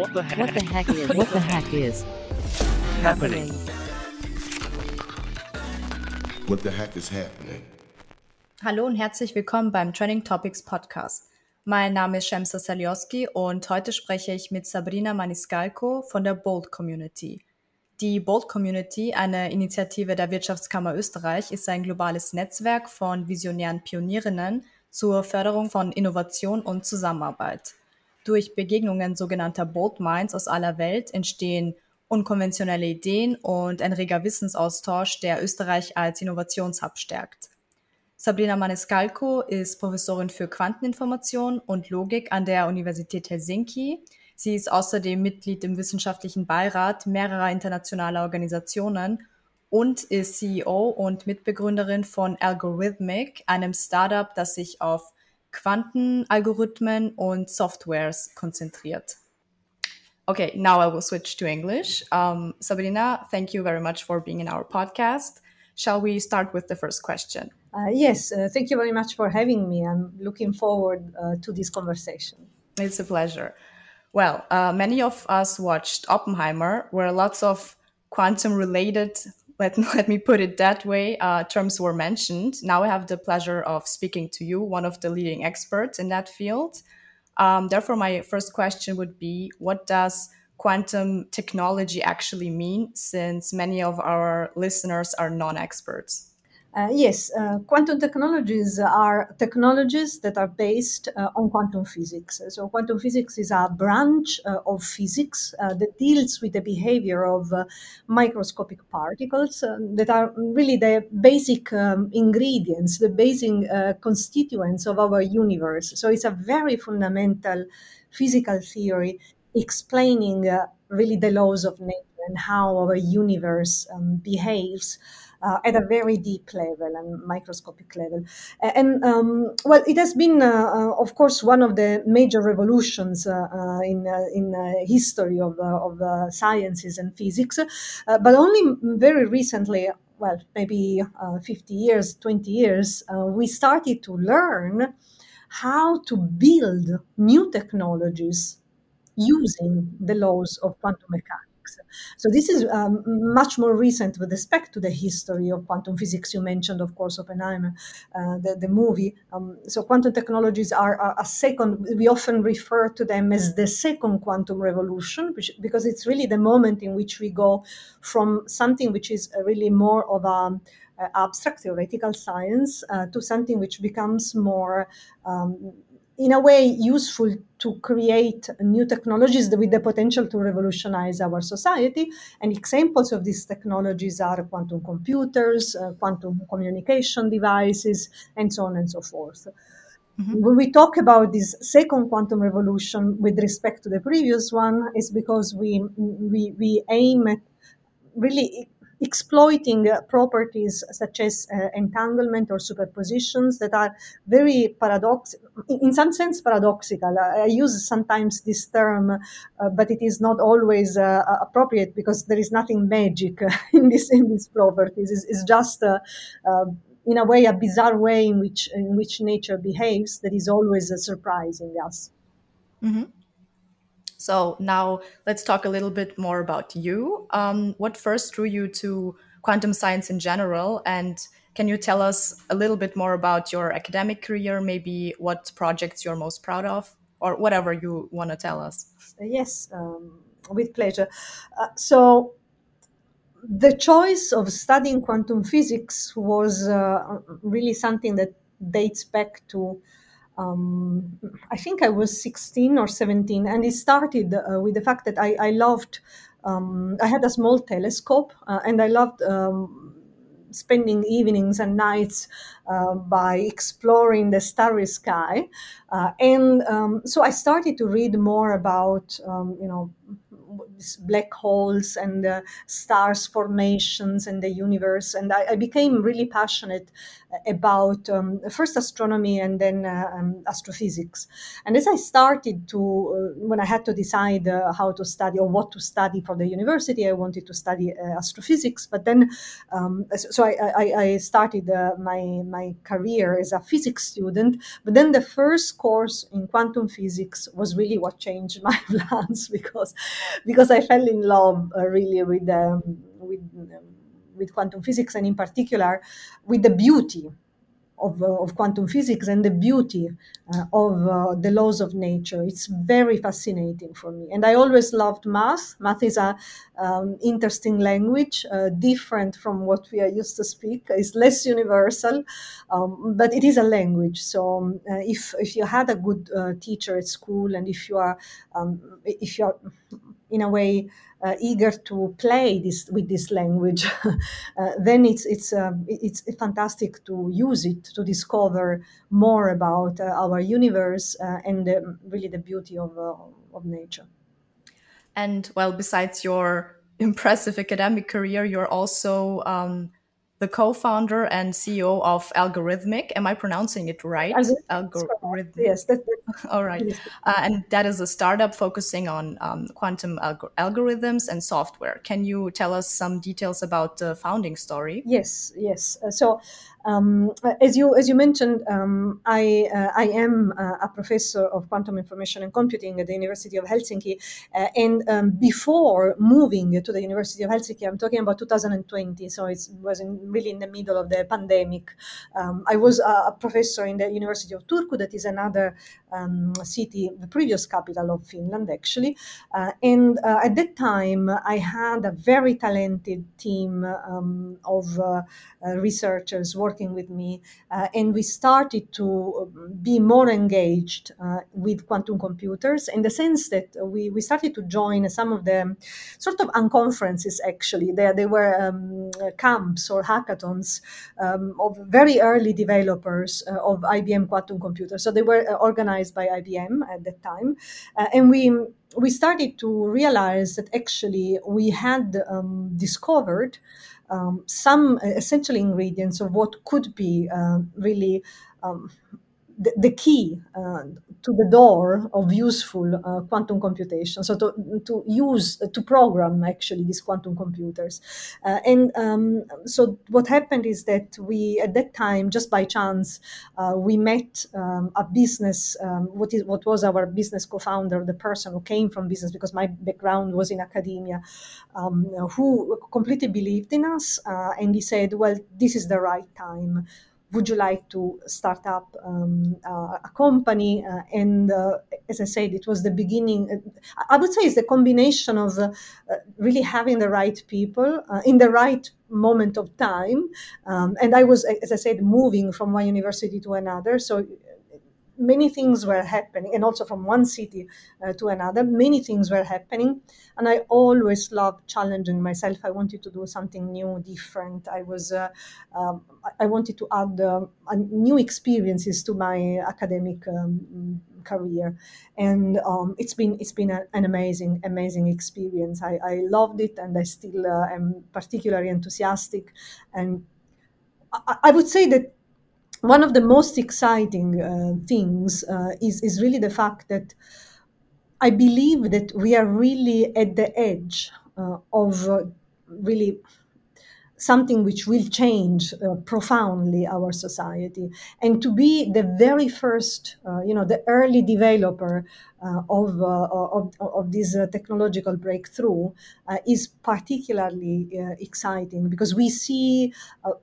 What the heck? What the heck is what the heck is happening? What the heck is happening? Hallo und herzlich willkommen beim Trending Topics Podcast. Mein Name ist Shemsa Salioski und heute spreche ich mit Sabrina Maniscalco von der Bold Community. Die Bold Community, eine Initiative der Wirtschaftskammer Österreich, ist ein globales Netzwerk von visionären Pionierinnen zur Förderung von Innovation und Zusammenarbeit. Durch Begegnungen sogenannter Bold Minds aus aller Welt entstehen unkonventionelle Ideen und ein reger Wissensaustausch, der Österreich als Innovationshub stärkt. Sabrina Maniscalco ist Professorin für Quanteninformation und Logik an der Universität Helsinki Sie ist außerdem Mitglied im wissenschaftlichen Beirat mehrerer internationaler Organisationen und ist CEO und Mitbegründerin von Algorithmic, einem Startup, das sich auf Quantenalgorithmen und Softwares konzentriert. Okay, now I will switch to English. Um, Sabrina, thank you very much for being in our podcast. Shall we start with the first question? Uh, yes, uh, thank you very much for having me. I'm looking forward uh, to this conversation. It's a pleasure. Well, uh, many of us watched Oppenheimer, where lots of quantum related, let, let me put it that way, uh, terms were mentioned. Now I have the pleasure of speaking to you, one of the leading experts in that field. Um, therefore, my first question would be what does quantum technology actually mean, since many of our listeners are non experts? Uh, yes, uh, quantum technologies are technologies that are based uh, on quantum physics. So, quantum physics is a branch uh, of physics uh, that deals with the behavior of uh, microscopic particles that are really the basic um, ingredients, the basic constituents of our universe. So, it's a very fundamental physical theory explaining really the laws of nature and how our universe um, behaves uh, at a very deep level and microscopic level. And um, well, it has been, uh, uh of course, one of the major revolutions uh, uh, in in history of of sciences and physics, but only very recently well, maybe uh, 50 years, 20 years, uh, we started to learn how to build new technologies using the laws of quantum mechanics. So this is um, much more recent with respect to the history of quantum physics. You mentioned, of course, Oppenheimer, uh, the, the movie. Um, so quantum technologies are, are, a second, we often refer to them as the second quantum revolution, which, because it's really the moment in which we go from something which is really more of a uh, abstract theoretical science uh, to something which becomes more um, in a way useful to create new technologies with the potential to revolutionize our society. And examples of these technologies are quantum computers, uh, quantum communication devices, and so on and so forth. Mm-hmm. When we talk about this second quantum revolution with respect to the previous one, is because we, we, we aim at really exploiting uh, properties such as uh, entanglement or superpositions that are very paradox, in some sense paradoxical. I use sometimes this term, uh, but it is not always appropriate because there is nothing magic in this in these properties. It's, it's just in a way a bizarre way in which in which nature behaves that is always surprising us. Mm-hmm. So now let's talk a little bit more about you. Um, what first drew you to quantum science in general? And can you tell us a little bit more about your academic career, maybe what projects you're most proud of, or whatever you want to tell us? Yes, um, with pleasure. Uh, so, the choice of studying quantum physics was uh, really something that dates back to um, I think I was 16 or 17, and it started uh, with the fact that I, I loved. Um, I had a small telescope, uh, and I loved um, spending evenings and nights uh, by exploring the starry sky. Uh, and um, so I started to read more about, um, you know, black holes and uh, stars formations and the universe. And I, I became really passionate about um, first astronomy and then uh, um, astrophysics. And as I started to, uh, when I had to decide uh, how to study or what to study for the university, I wanted to study astrophysics. But then, um, so I, I, I started my my career as a physics student. But then the first course in quantum physics was really what changed my plans because because I fell in love uh, really with um, with um, with quantum physics and in particular with the beauty of, uh, of quantum physics and the beauty uh, of uh, the laws of nature. It's very fascinating for me. And I always loved math. Math is a um, interesting language, uh, different from what we are used to speak. It's less universal, um, but it is a language. So um, uh, if, if you had a good uh, teacher at school and if you are, um, if you are in a way, uh, eager to play this with this language, uh, then it's it's um, it's fantastic to use it to discover more about uh, our universe uh, and really the beauty of uh, of nature. And well, besides your impressive academic career, you're also um, the co-founder and CEO of Algorithmiq. Am I pronouncing it right? Algorithmiq. Yes. All right. Uh, and that is a startup focusing on um, quantum alg- algorithms and software. Can you tell us some details about the founding story? Yes. Yes. Uh, so um, as you as you mentioned, um, I uh, I am uh, a professor of quantum information and computing at the University of Helsinki, uh, and um, before moving to the University of Helsinki, I'm talking about 2020, so it was in, really in the middle of the pandemic. Um, I was a professor in the University of Turku, that is another um, city, the previous capital of Finland, actually, uh, and uh, at that time I had a very talented team um, of uh, researchers working with me, uh, and we started to um, be more engaged uh, with quantum computers in the sense that we, we started to join some of the sort of unconferences actually. There, there were um, camps or hackathons um, of very early developers uh, of IBM quantum computers. So they were uh, organized by IBM at that time. Uh, and we we started to realize that actually we had um, discovered um, some essential ingredients of what could be uh, really um, the, the key uh, to the door of useful uh, quantum computation. So to, to use, to program actually these quantum computers. Uh, and um, so what happened is that we, at that time, just by chance, uh, we met um, a business, um, what, is, what was our business co-founder, the person who came from business, because my background was in academia, um, who completely believed in us. Uh, and he said, well, this is the right time would you like to start up um, uh, a company? Uh, and uh, as I said, it was the beginning. Uh, I would say it's the combination of uh, uh, really having the right people in the right moment of time. Um, and I was, as I said, moving from one university to another. So many things were happening, and also from one city uh, to another, many things were happening. And I always loved challenging myself. I wanted to do something new, different. I was, uh, um, I wanted to add uh, new experiences to my academic um, career, and um, it's been it's been a, an amazing, amazing experience. I, I loved it, and I still uh, am particularly enthusiastic. And I, I would say that one of the most exciting uh, things uh, is, is really the fact that I believe that we are really at the edge uh, of uh, really something which will change uh, profoundly our society. And to be the very first uh, you know the early developer uh, of, uh, of, of this uh, technological breakthrough uh, is particularly exciting because we see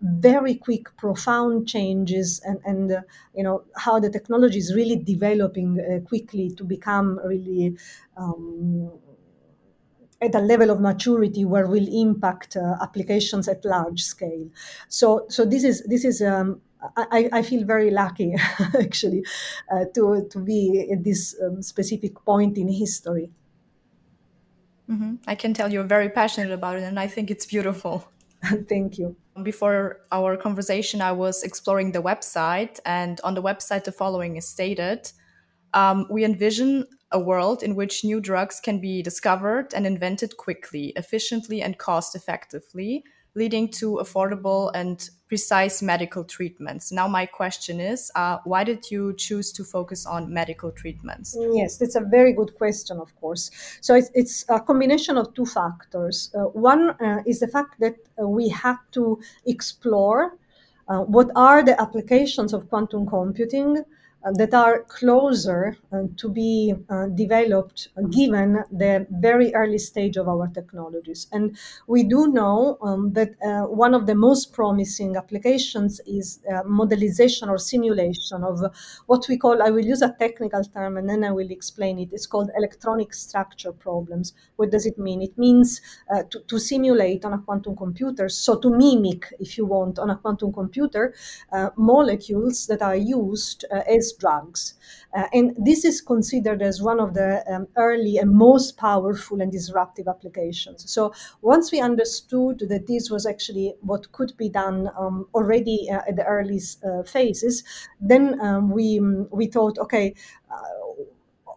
very quick profound changes and, and you know how the technology is really developing quickly to become really um, at a level of maturity where will impact uh, applications at large scale. So, so this is this is um, I, I, feel very lucky actually uh, to to be at this um, specific point in history. Mm-hmm. I can tell you're very passionate about it, and I think it's beautiful. Thank you. Before our conversation, I was exploring the website, and on the website, the following is stated um, We envision a world in which new drugs can be discovered and invented quickly, efficiently, and cost effectively, leading to affordable and precise medical treatments. Now, my question is uh, why did you choose to focus on medical treatments? Yes, that's a very good question, of course. So it's, it's a combination of two factors. Uh, one uh, is the fact that uh, we had to explore uh, what are the applications of quantum computing that are closer uh, to be uh, developed given the very early stage of our technologies. And we do know um, that one of the most promising applications is modelization or simulation of what we call, I will use a technical term and then I will explain it. It's called electronic structure problems. What does it mean? It means uh, to, to, simulate on a quantum computer, so to mimic, if you want, on a quantum computer, uh, molecules that are used uh, as drugs. Uh, and this is considered as one of the um, early and most powerful and disruptive applications. So once we understood that this was actually what could be done um, already uh, at the early uh, phases, then um, we, we thought, okay, uh,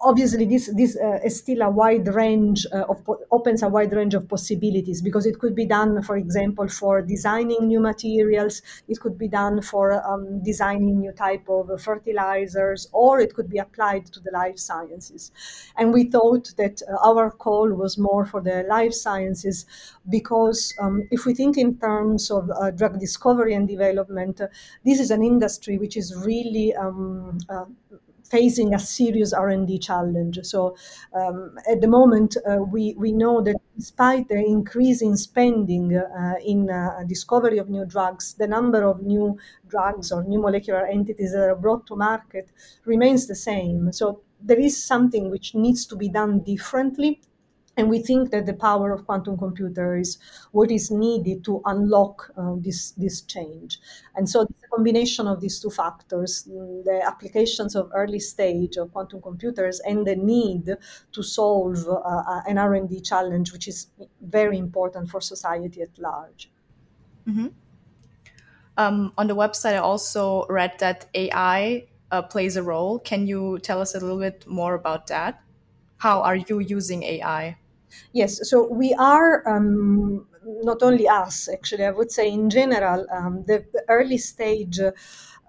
obviously this this uh, is still a wide range uh, of opens a wide range of possibilities because it could be done for example for designing new materials. It could be done for um, designing new type of fertilizers or it could be applied to the life sciences. And we thought that uh, our call was more for the life sciences because um, if we think in terms of uh, drug discovery and development uh, this is an industry which is really um, uh, facing a serious R&D challenge. So um, at the moment, uh, we, we know that despite the increase in spending uh, in uh, discovery of new drugs, the number of new drugs or new molecular entities that are brought to market remains the same. So there is something which needs to be done differently and we think that the power of quantum computer is what is needed to unlock uh, this, this change. And so the combination of these two factors, mm, the applications of early stage of quantum computers and the need to solve uh, uh an R&D challenge, which is very important for society at large. Mm-hmm. Um, on the website, I also read that AI uh, plays a role. Can you tell us a little bit more about that? How are you using AI? Yes, so we are um, not only us, actually, I would say in general, um, the, the, early stage.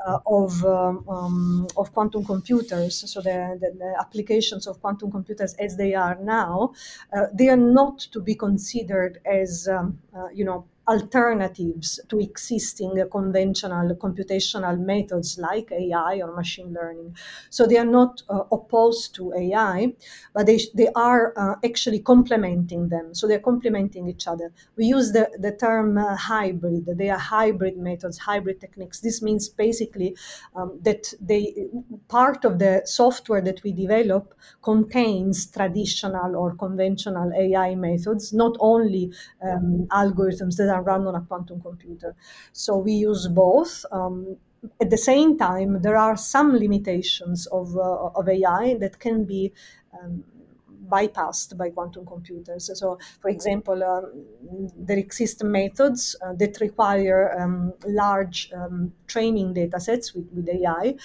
Uh, of um, um, of quantum computers, so the, the, the, applications of quantum computers as they are now, uh, they are not to be considered as um, uh, you know alternatives to existing conventional computational methods like AI or machine learning. So they are not uh, opposed to AI, but they, they are uh, actually complementing them. So they're complementing each other. We use the, the term uh, hybrid. They are hybrid methods, hybrid techniques. This means basically um, that they part of the software that we develop contains traditional or conventional AI methods, not only um, algorithms that are run on a quantum computer. So we use both. Um, at the same time, there are some limitations of, uh, of AI that can be um, bypassed by quantum computers. So, for example, um, there exist methods uh, that require um, large um, training data sets with, with AI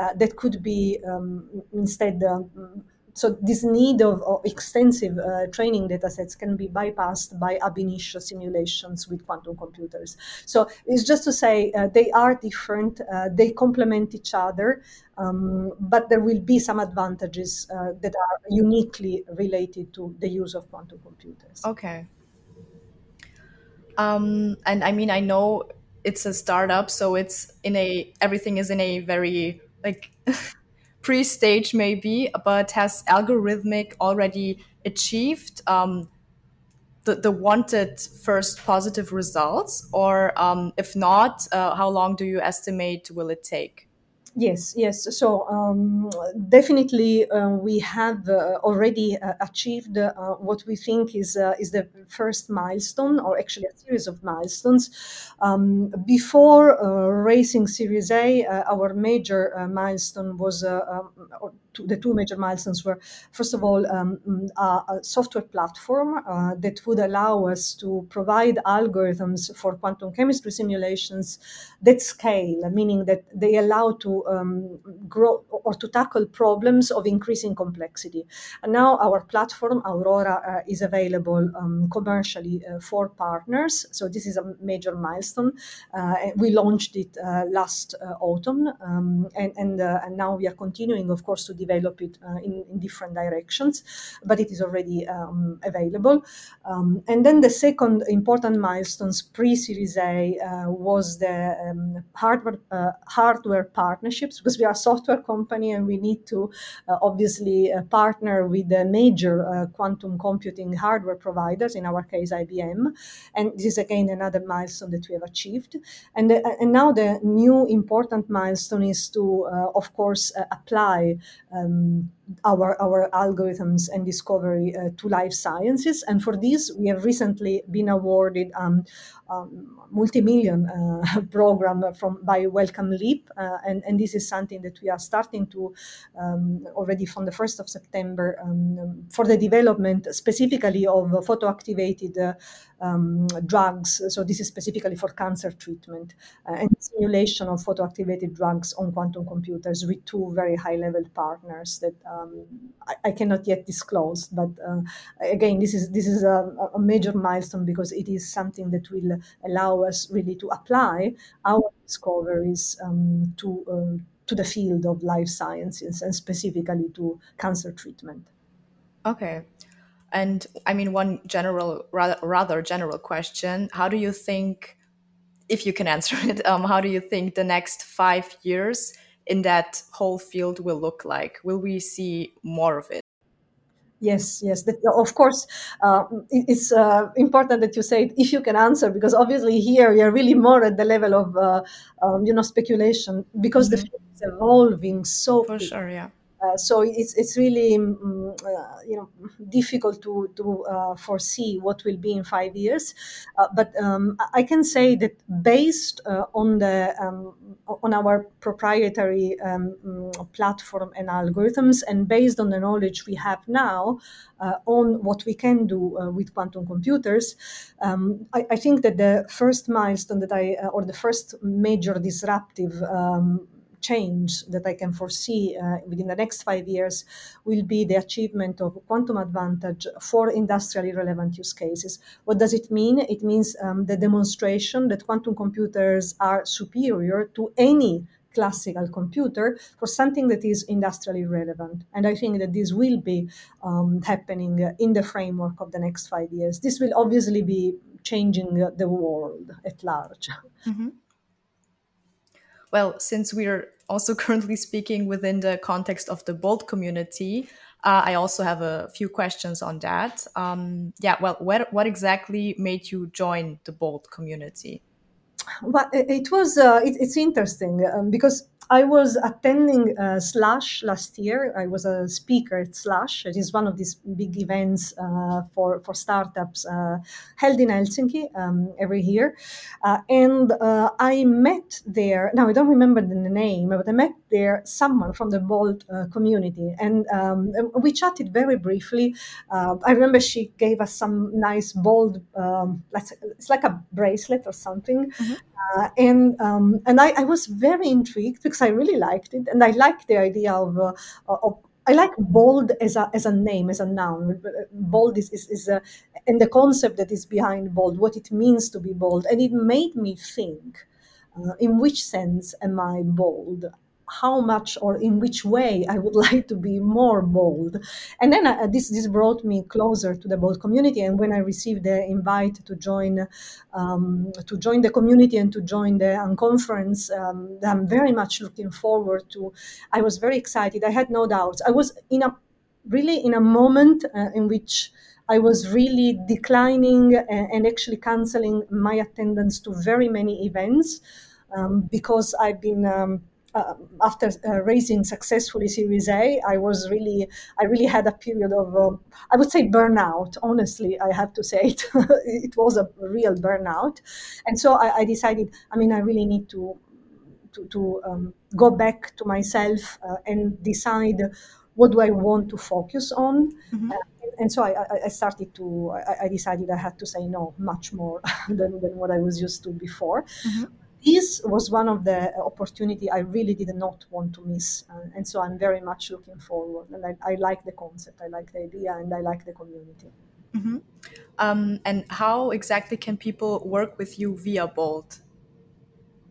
uh, that could be um, instead um, so this need of, of extensive uh, training data sets can be bypassed by ab initio simulations with quantum computers. So it's just to say uh, they are different, uh, they complement each other, um, but there will be some advantages uh, that are uniquely related to the use of quantum computers. Okay. Um, and I mean, I know it's a startup, so it's in a everything is in a very like pre-stage maybe, but has Algorithmiq already achieved um, the, the wanted first positive results? Or um, if not, uh, how long do you estimate will it take? Yes, yes. So um, definitely, uh, we have uh, already uh, achieved uh, what we think is uh, is the first milestone, or actually a series of milestones. Um, before uh, raising Series A, our major milestone was um, the two major milestones were, first of all, um, a, a, software platform uh, that would allow us to provide algorithms for quantum chemistry simulations that scale, meaning that they allow to um, grow or to tackle problems of increasing complexity. And now our platform, Aurora, uh, is available um, commercially uh, for partners. So this is a major milestone. Uh, we launched it uh, last uh, autumn, um, and and, and now we are continuing, of course, to develop it in, in, different directions, but it is already um, available. Um, and then the second important milestones pre-Series A was the um, hardware hardware partnerships because we are a software company and we need to obviously partner with the major quantum computing hardware providers. In our case, IBM, and this is again another milestone that we have achieved. And, uh, and now the new important milestone is to, uh, of course, uh, apply um, our, our algorithms and discovery uh, to life sciences. And for this, we have recently been awarded um, um, multi-million uh, program from by Wellcome Leap, uh, and, and this is something that we are starting to um, already from the 1st of September um, for the development specifically of photoactivated uh, um, drugs. So this is specifically for cancer treatment uh, and simulation of photoactivated drugs on quantum computers with two very high-level partners that um, I, I, cannot yet disclose. But uh, again, this is this is a, a, major milestone because it is something that will allow us really to apply our discoveries um, to uh, to the field of life sciences and specifically to cancer treatment. Okay. And I mean, one general, rather, rather general question: How do you think, if you can answer it, um, how do you think the next five years in that whole field will look like? Will we see more of it? Yes, yes. Of course, uh, it's uh, important that you say it if you can answer, because obviously here we are really more at the level of, uh, um, you know, speculation, because mm-hmm. the field is evolving so. For sure, yeah. Uh, so it's it's really um, uh, you know difficult to to uh, foresee what will be in five years, uh, but um, I can say that based uh, on the um, on our proprietary um, mm, platform and algorithms, and based on the knowledge we have now on what we can do with quantum computers, um, I, I, think that the first milestone that I or the first major disruptive um, change that I can foresee uh, within the next five years will be the achievement of quantum advantage for industrially relevant use cases. What does it mean? It means um, the demonstration that quantum computers are superior to any classical computer for something that is industrially relevant. And I think that this will be um, happening in the framework of the next five years. This will obviously be changing the world at large. Mm-hmm. Well, since we're also currently speaking within the context of the Bold community, uh, I also have a few questions on that. Um, yeah, well, what, what exactly made you join the Bold community? Well, it was uh, it, it's interesting um, because I was attending uh, Slush last year. I was a speaker at Slush. It is one of these big events uh, for, for startups uh, held in Helsinki um, every year. Uh, and uh, I met there, now I don't remember the name, but I met there someone from the Bold uh, community. And um, we chatted very briefly. I remember she gave us some nice Bold, um, it's like a bracelet or something. Mm-hmm. And um, and I, I was very intrigued because I really liked it, and I like the idea of, uh, of I like bold as a as a name, as a noun. Bold is is, is a, and the concept that is behind bold, what it means to be bold, and it made me think: uh, in which sense am I bold? How much or in which way I would like to be more bold. And then uh, this this brought me closer to the bold community. And when I received the invite to join um, to join the community and to join the unconference, um, I'm very much looking forward to. I was very excited. I had no doubts. I was in a really in a moment uh, in which. I was really declining and, and actually canceling my attendance to very many events um, because I've been um, uh, after uh, raising successfully Series A, I was really, I really had a period of, uh, I would say burnout. Honestly, I have to say it. it was a real burnout, and so I, I, decided. I mean, I really need to, to, to um, go back to myself uh, and decide what do I want to focus on? Uh, and so I, I- started to, I, I decided I had to say no much more than, than what I was used to before. This was one of the opportunity I really did not want to miss. And so I'm very much looking forward. And I, I like the concept, I like the idea, and I like the community. Um, and how exactly can people work with you via Bold?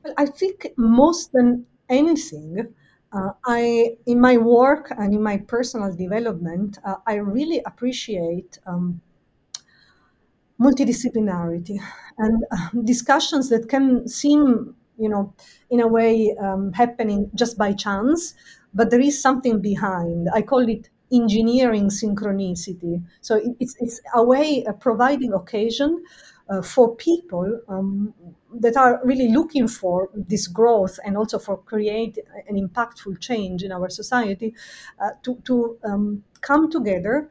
Well, I think most than anything, uh, I in my work and in my personal development, uh, I really appreciate um, multidisciplinarity and uh, discussions that can seem, you know, in a way um, happening just by chance, but there is something behind. I call it engineering synchronicity. So it, it's, it's a way of providing occasion uh, for people um, that are really looking for this growth and also for create an impactful change in our society uh, to, to um, come together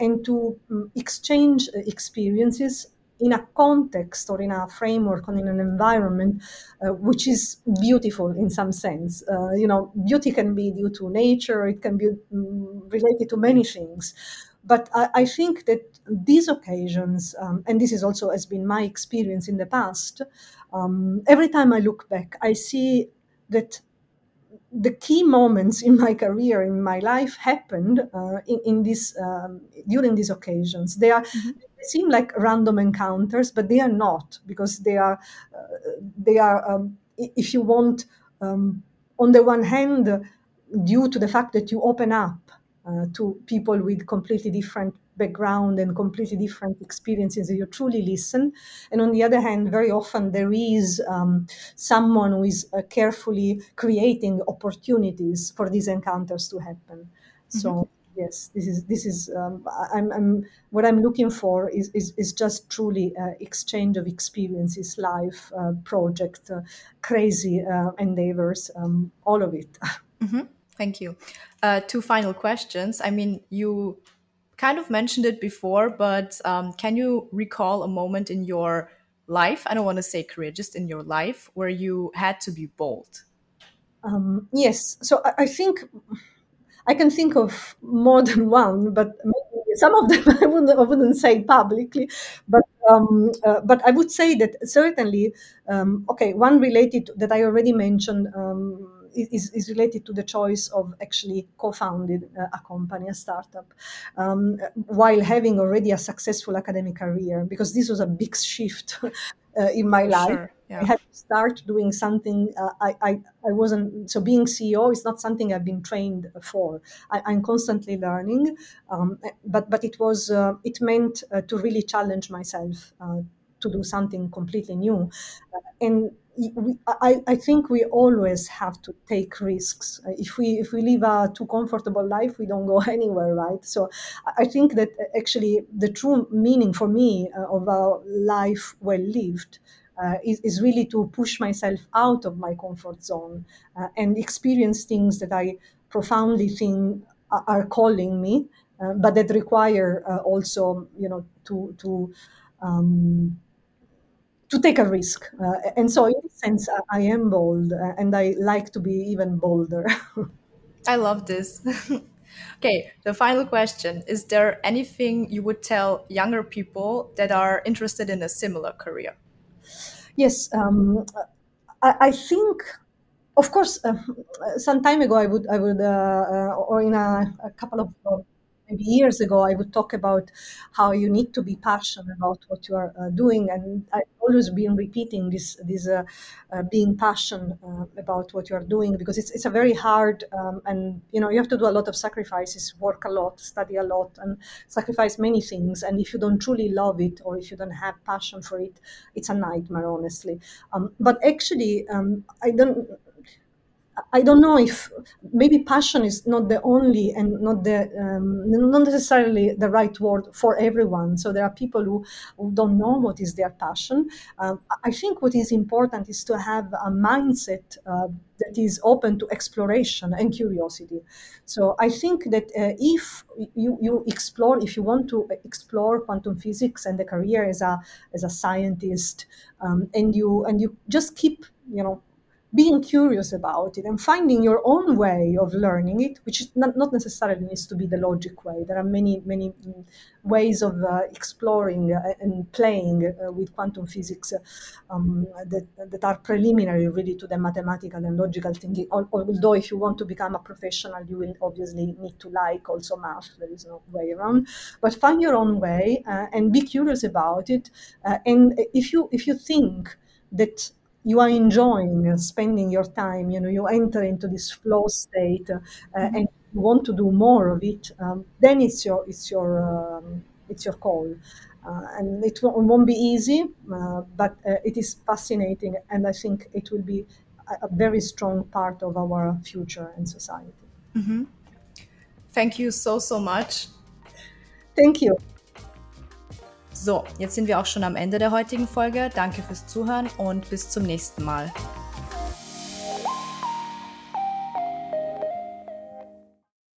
and to um, exchange uh, experiences in a context or in a framework or in an environment uh, which is beautiful in some sense. Uh, you know, beauty can be due to nature, it can be mm, related to many things. But I, I think that these occasions, um, and this is also has been my experience in the past, um, every time I look back, I see that the key moments in my career in my life happened uh, in, in this um, during these occasions. They are they seem like random encounters but they are not because they are uh, they are um, if you want um, on the one hand due to the fact that you open up uh, to people with completely different background and completely different experiences that you truly listen. And on the other hand very often there is um, someone who is uh, carefully creating opportunities for these encounters to happen. So yes this is this is um, I'm, I'm what i'm looking for is is, is just truly uh, exchange of experiences life uh, project uh, crazy uh, endeavors um, all of it. Thank you. Uh, two final questions. I mean, you kind of mentioned it before, but um, can you recall a moment in your life? I don't want to say career, just in your life where you had to be bold. Um, yes, so I, I think I can think of more than one, but some of them I wouldn't, I wouldn't say publicly. But um, uh, but I would say that certainly, um, okay, one related that I already mentioned um, is, is related to the choice of actually co-founded uh, a company, a startup, um, while having already a successful academic career, because this was a big shift uh, in my life. Sure, yeah. I had to start doing something. Uh, I, I, I wasn't, so being CEO is not something I've been trained for. I, I'm constantly learning, um, but, but it was, uh, it meant uh, to really challenge myself uh, to do something completely new. Uh, and we, I, I think we always have to take risks. Uh, If we if we live a too comfortable life, we don't go anywhere, right? So I think that uh, actually the true meaning for me of a life well lived uh, is, is really to push myself out of my comfort zone uh, and experience things that I profoundly think are- calling me, uh, but that require also, you know, to to um, to take a risk. Uh, and so, in this sense, I, I am bold, uh, and I like to be even bolder. I love this. okay, the final question Is there anything you would tell younger people that are interested in a similar career? yes, um, I, I think. Of course, uh, some time ago, I would, I would, uh, uh, or in a, a couple of uh, maybe years ago, I would talk about how you need to be passionate about what you are uh, doing, and I've always been repeating this, this uh, uh, being passionate uh, about what you are doing because it's, it's a very hard, um, and you know, you have to do a lot of sacrifices, work a lot, study a lot, and sacrifice many things. And if you don't truly love it, or if you don't have passion for it, it's a nightmare, honestly. Um, but actually, um, I don't. I don't know if maybe passion is not the only and not the um, not necessarily the right word for everyone. So there are people who, who don't know what is their passion. Um, I think what is important is to have a mindset uh, that is open to exploration and curiosity. So I think that uh, if you, you explore, if you want to explore quantum physics and the career as a as a scientist, um, and you and you just keep you know being curious about it and finding your own way of learning it, which not, not necessarily needs to be the logic way. There are many, many mm, ways of uh, exploring uh, and playing uh, with quantum physics um, that, that are preliminary really to the mathematical and logical thinking. Although if you want to become a professional, you will obviously need to like also math. There is no way around. But find your own way uh, and be curious about it. Uh, and if you if you think that you are enjoying spending your time, you know, you enter into this flow state uh, mm-hmm. and you want to do more of it, um, then it's your it's your um, it's your call. Uh, and it won't, won't, be easy, uh, but uh, it is fascinating, and I think it will be a, a very strong part of our future and society. Mm-hmm. Thank you so, so much. Thank you. So, jetzt sind wir auch schon am Ende der heutigen Folge. Danke fürs Zuhören und bis zum nächsten Mal.